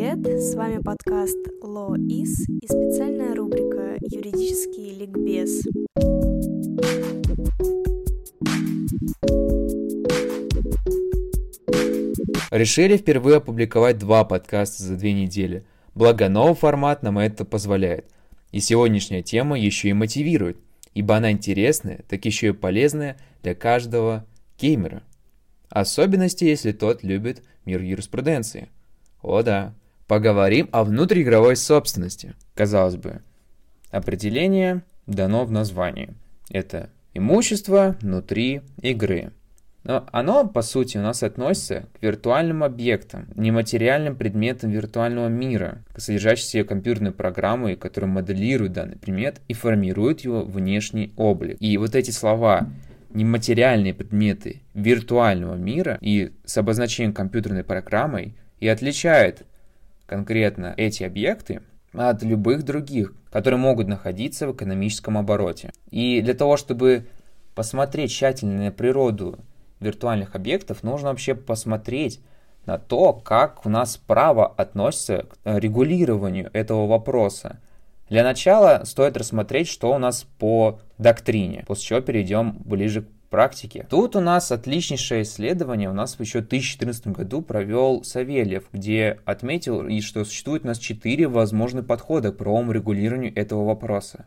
привет! С вами подкаст Law Is и специальная рубрика «Юридический ликбез». Решили впервые опубликовать два подкаста за две недели. Благо новый формат нам это позволяет. И сегодняшняя тема еще и мотивирует, ибо она интересная, так еще и полезная для каждого геймера. Особенности, если тот любит мир юриспруденции. О да, поговорим о внутриигровой собственности. Казалось бы, определение дано в названии. Это имущество внутри игры. Но оно, по сути, у нас относится к виртуальным объектам, нематериальным предметам виртуального мира, содержащим компьютерные программы, которые моделируют данный предмет и формируют его внешний облик. И вот эти слова нематериальные предметы виртуального мира и с обозначением компьютерной программой и отличают конкретно эти объекты от любых других, которые могут находиться в экономическом обороте. И для того, чтобы посмотреть тщательно на природу виртуальных объектов, нужно вообще посмотреть на то, как у нас право относится к регулированию этого вопроса. Для начала стоит рассмотреть, что у нас по доктрине, после чего перейдем ближе к практике. Тут у нас отличнейшее исследование, у нас еще в 2014 году провел Савельев, где отметил, что существует у нас четыре возможных подхода к правовому регулированию этого вопроса.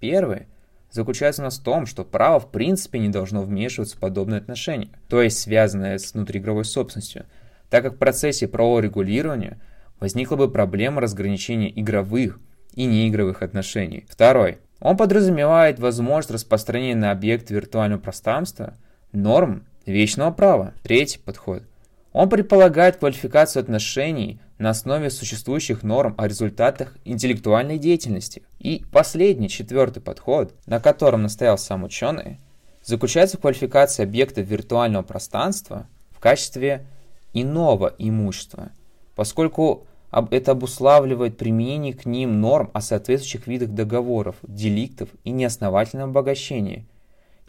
Первый заключается у нас в том, что право в принципе не должно вмешиваться в подобные отношения, то есть связанные с внутриигровой собственностью, так как в процессе правового регулирования возникла бы проблема разграничения игровых и неигровых отношений. Второй. Он подразумевает возможность распространения на объект виртуального пространства норм вечного права. Третий подход. Он предполагает квалификацию отношений на основе существующих норм о результатах интеллектуальной деятельности. И последний, четвертый подход, на котором настоял сам ученый, заключается в квалификации объекта виртуального пространства в качестве иного имущества, поскольку это обуславливает применение к ним норм о соответствующих видах договоров, деликтов и неосновательном обогащении.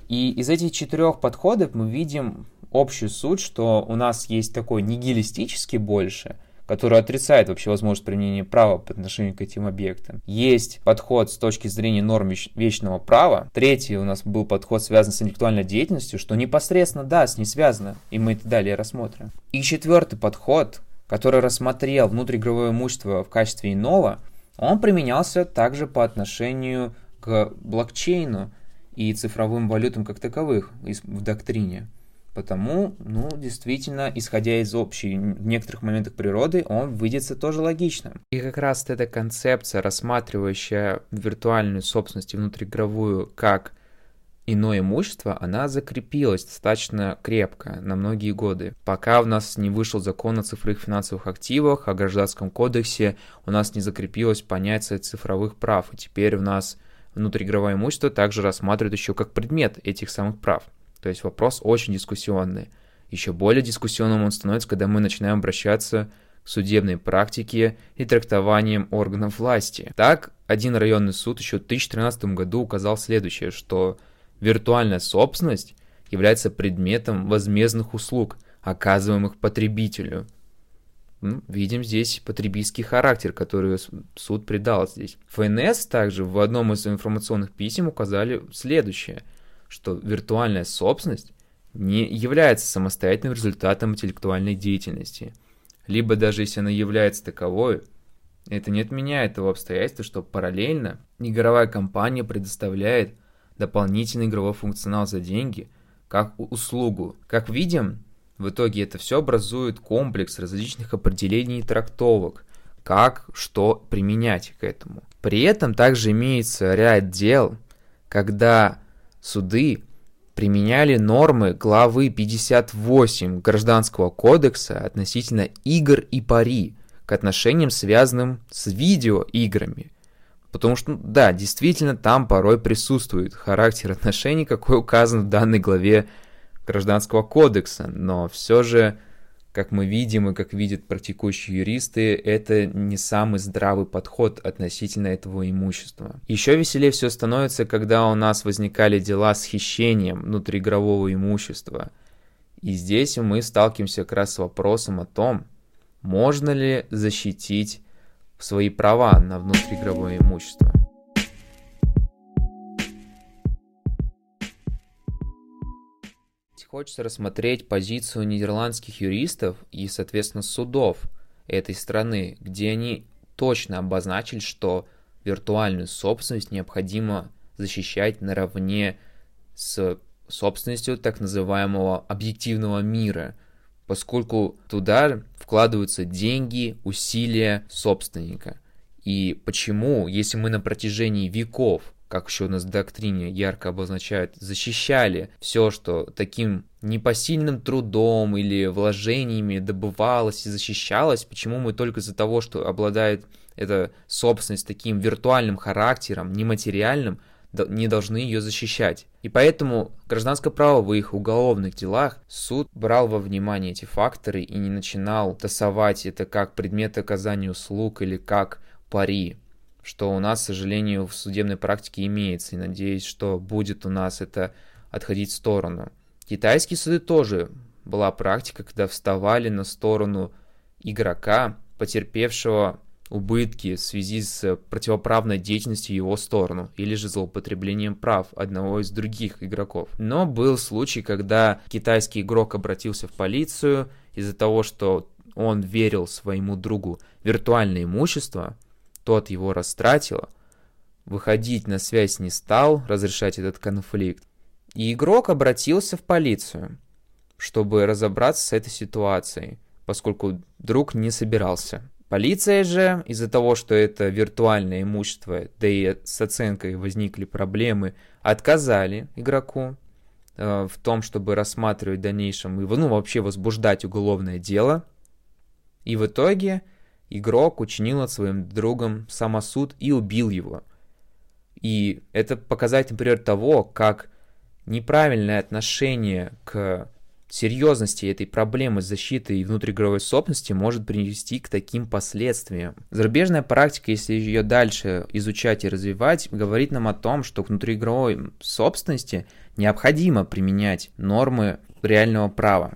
И из этих четырех подходов мы видим общую суть, что у нас есть такой нигилистический больше, который отрицает вообще возможность применения права по отношению к этим объектам. Есть подход с точки зрения норм вечного права. Третий у нас был подход, связан с интеллектуальной деятельностью, что непосредственно, да, с ней связано, и мы это далее рассмотрим. И четвертый подход, который рассмотрел внутриигровое имущество в качестве иного, он применялся также по отношению к блокчейну и цифровым валютам как таковых в доктрине. Потому, ну, действительно, исходя из общей в некоторых моментах природы, он выйдется тоже логичным. И как раз эта концепция, рассматривающая виртуальную собственность и внутриигровую как иное имущество, она закрепилась достаточно крепко на многие годы. Пока у нас не вышел закон о цифровых финансовых активах, о гражданском кодексе, у нас не закрепилось понятие цифровых прав. И теперь у нас внутриигровое имущество также рассматривают еще как предмет этих самых прав. То есть вопрос очень дискуссионный. Еще более дискуссионным он становится, когда мы начинаем обращаться к судебной практике и трактованием органов власти. Так, один районный суд еще в 2013 году указал следующее, что Виртуальная собственность является предметом возмездных услуг, оказываемых потребителю. Ну, видим здесь потребительский характер, который суд придал здесь. ФНС также в одном из информационных писем указали следующее, что виртуальная собственность не является самостоятельным результатом интеллектуальной деятельности. Либо даже если она является таковой, это не отменяет того обстоятельства, что параллельно игровая компания предоставляет дополнительный игровой функционал за деньги, как услугу. Как видим, в итоге это все образует комплекс различных определений и трактовок, как что применять к этому. При этом также имеется ряд дел, когда суды применяли нормы главы 58 Гражданского кодекса относительно игр и пари к отношениям, связанным с видеоиграми – Потому что, да, действительно, там порой присутствует характер отношений, какой указан в данной главе Гражданского кодекса, но все же, как мы видим и как видят практикующие юристы, это не самый здравый подход относительно этого имущества. Еще веселее все становится, когда у нас возникали дела с хищением внутриигрового имущества. И здесь мы сталкиваемся как раз с вопросом о том, можно ли защитить свои права на внутриигровое имущество. Хочется рассмотреть позицию нидерландских юристов и, соответственно, судов этой страны, где они точно обозначили, что виртуальную собственность необходимо защищать наравне с собственностью так называемого объективного мира, поскольку туда вкладываются деньги, усилия собственника. И почему, если мы на протяжении веков как еще у нас в доктрине ярко обозначают, защищали все, что таким непосильным трудом или вложениями добывалось и защищалось, почему мы только из-за того, что обладает эта собственность таким виртуальным характером, нематериальным, не должны ее защищать. И поэтому гражданско-правовых уголовных делах суд брал во внимание эти факторы и не начинал тасовать это как предмет оказания услуг или как пари что у нас, к сожалению, в судебной практике имеется, и надеюсь, что будет у нас это отходить в сторону. Китайские суды тоже была практика, когда вставали на сторону игрока, потерпевшего убытки в связи с противоправной деятельностью его сторону или же злоупотреблением прав одного из других игроков. Но был случай, когда китайский игрок обратился в полицию из-за того, что он верил своему другу виртуальное имущество – тот его растратил, выходить на связь не стал, разрешать этот конфликт. И игрок обратился в полицию, чтобы разобраться с этой ситуацией, поскольку друг не собирался. Полиция же, из-за того, что это виртуальное имущество, да и с оценкой возникли проблемы, отказали игроку э, в том, чтобы рассматривать в дальнейшем, ну, вообще возбуждать уголовное дело. И в итоге игрок учинил над своим другом самосуд и убил его. И это показатель, например, того, как неправильное отношение к серьезности этой проблемы защиты и внутриигровой собственности может привести к таким последствиям. Зарубежная практика, если ее дальше изучать и развивать, говорит нам о том, что к внутриигровой собственности необходимо применять нормы реального права,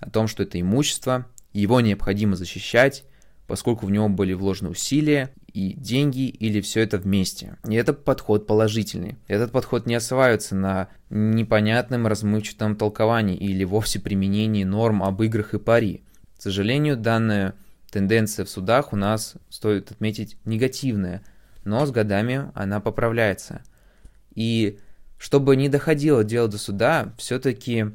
о том, что это имущество, его необходимо защищать, поскольку в него были вложены усилия и деньги или все это вместе. И это подход положительный. Этот подход не осваивается на непонятном размывчатом толковании или вовсе применении норм об играх и пари. К сожалению, данная тенденция в судах у нас, стоит отметить, негативная, но с годами она поправляется. И чтобы не доходило дело до суда, все-таки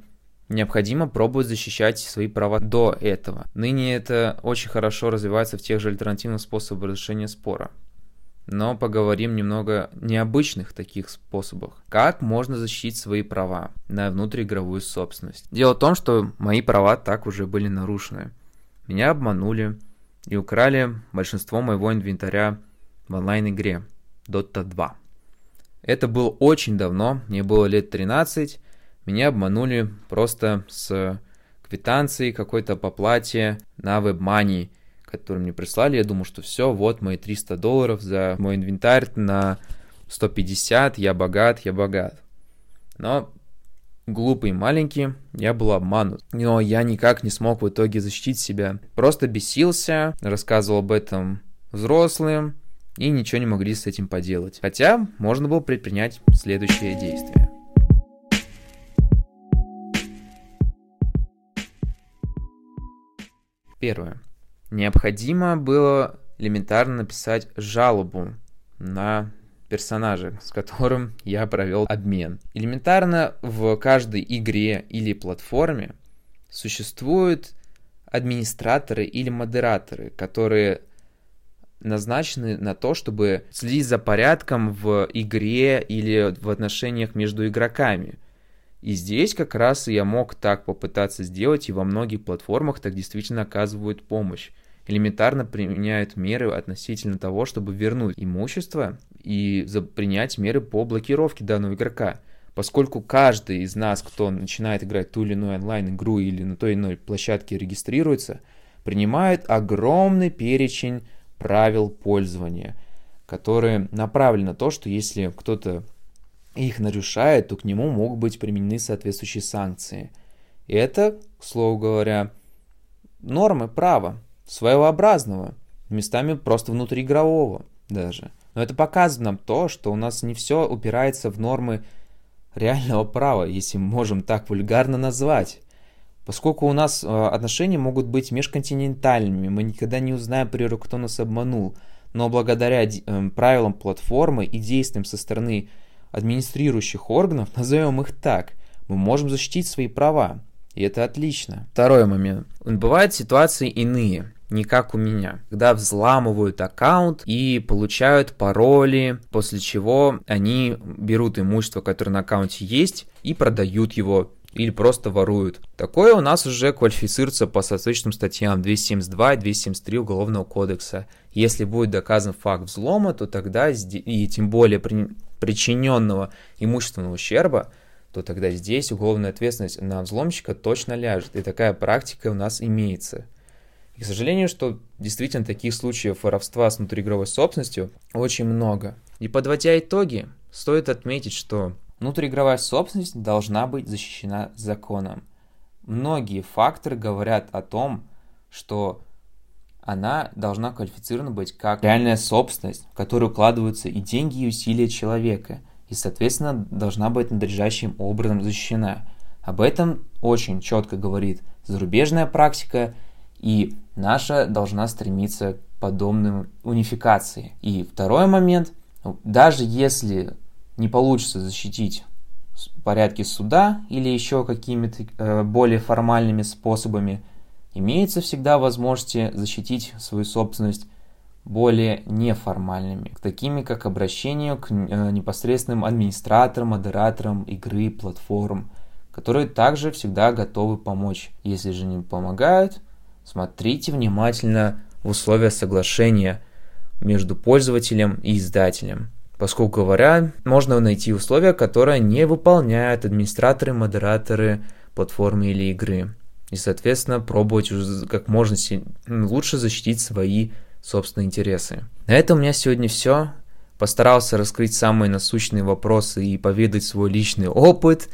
необходимо пробовать защищать свои права до этого. Ныне это очень хорошо развивается в тех же альтернативных способах разрешения спора. Но поговорим немного необычных таких способах. Как можно защитить свои права на внутриигровую собственность? Дело в том, что мои права так уже были нарушены. Меня обманули и украли большинство моего инвентаря в онлайн-игре Dota 2. Это было очень давно, мне было лет 13, меня обманули просто с квитанцией какой-то по плате на WebMoney, который мне прислали. Я думал, что все, вот мои 300 долларов за мой инвентарь на 150, я богат, я богат. Но глупый маленький, я был обманут. Но я никак не смог в итоге защитить себя. Просто бесился, рассказывал об этом взрослым, и ничего не могли с этим поделать. Хотя можно было предпринять следующее действие. Первое. Необходимо было элементарно написать жалобу на персонажа, с которым я провел обмен. Элементарно в каждой игре или платформе существуют администраторы или модераторы, которые назначены на то, чтобы следить за порядком в игре или в отношениях между игроками – и здесь как раз я мог так попытаться сделать, и во многих платформах так действительно оказывают помощь. Элементарно применяют меры относительно того, чтобы вернуть имущество и принять меры по блокировке данного игрока. Поскольку каждый из нас, кто начинает играть ту или иную онлайн-игру или на той или иной площадке регистрируется, принимает огромный перечень правил пользования, которые направлены на то, что если кто-то их нарушает, то к нему могут быть применены соответствующие санкции. И это, к слову говоря, нормы права. своеобразного, местами просто внутриигрового даже. Но это показывает нам то, что у нас не все упирается в нормы реального права, если можем так вульгарно назвать. Поскольку у нас э, отношения могут быть межконтинентальными, мы никогда не узнаем, природу, кто нас обманул. Но благодаря э, правилам платформы и действиям со стороны администрирующих органов, назовем их так, мы можем защитить свои права. И это отлично. Второй момент. Бывают ситуации иные не как у меня, когда взламывают аккаунт и получают пароли, после чего они берут имущество, которое на аккаунте есть, и продают его или просто воруют. Такое у нас уже квалифицируется по соответствующим статьям 272 и 273 Уголовного кодекса. Если будет доказан факт взлома, то тогда, и тем более при, причиненного имущественного ущерба, то тогда здесь уголовная ответственность на взломщика точно ляжет. И такая практика у нас имеется. И, к сожалению, что действительно таких случаев воровства с внутриигровой собственностью очень много. И подводя итоги, стоит отметить, что внутриигровая собственность должна быть защищена законом. Многие факторы говорят о том, что она должна квалифицирована быть как реальная собственность, в которую укладываются и деньги, и усилия человека, и, соответственно, должна быть надлежащим образом защищена. Об этом очень четко говорит зарубежная практика – и наша должна стремиться к подобным унификации. И второй момент, даже если не получится защитить порядки суда или еще какими-то э, более формальными способами, имеется всегда возможность защитить свою собственность более неформальными, такими как обращение к э, непосредственным администраторам, модераторам игры, платформ, которые также всегда готовы помочь. Если же не помогают, Смотрите внимательно в условия соглашения между пользователем и издателем. Поскольку говоря, можно найти условия, которые не выполняют администраторы, модераторы платформы или игры. И, соответственно, пробовать как можно лучше защитить свои собственные интересы. На этом у меня сегодня все. Постарался раскрыть самые насущные вопросы и поведать свой личный опыт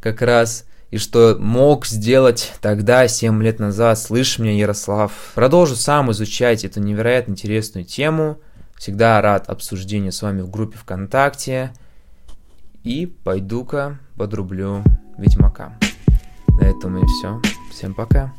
как раз – и что мог сделать тогда, 7 лет назад, слышь меня, Ярослав. Продолжу сам изучать эту невероятно интересную тему. Всегда рад обсуждению с вами в группе ВКонтакте. И пойду-ка подрублю Ведьмака. На этом и все. Всем пока.